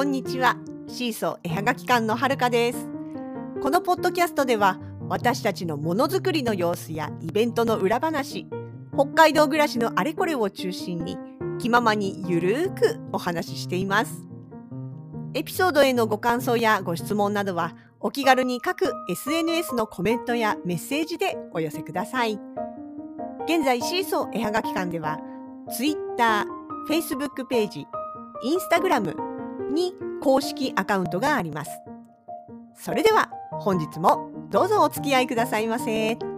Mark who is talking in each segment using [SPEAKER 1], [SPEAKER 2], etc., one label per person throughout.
[SPEAKER 1] こんにちは。シーソー絵はがき館のはるかです。このポッドキャストでは私たちのものづくりの様子やイベントの裏話北海道暮らしのあれこれを中心に気ままにゆるーくお話ししています。エピソードへのご感想やご質問などはお気軽に各 SNS のコメントやメッセージでお寄せください。現在シーソー絵はがき館では Twitter、Facebook ページ、Instagram に公式アカウントがありますそれでは本日もどうぞお付き合いくださいませ。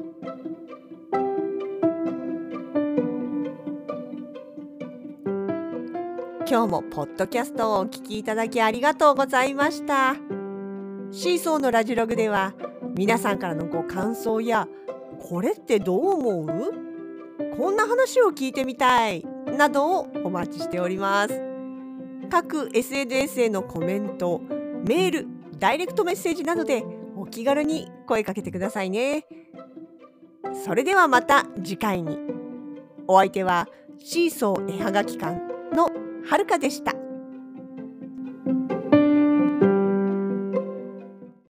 [SPEAKER 1] 今日もポッドキャストをお聞きいただきありがとうございました。シーソーのラジログでは皆さんからのご感想やこれってどう思う？こんな話を聞いてみたいなどをお待ちしております。各 SNS へのコメントメールダイレクトメッセージなどでお気軽に声かけてくださいね。それではまた次回に。お相手はシーソー絵はがき館のはるかでした。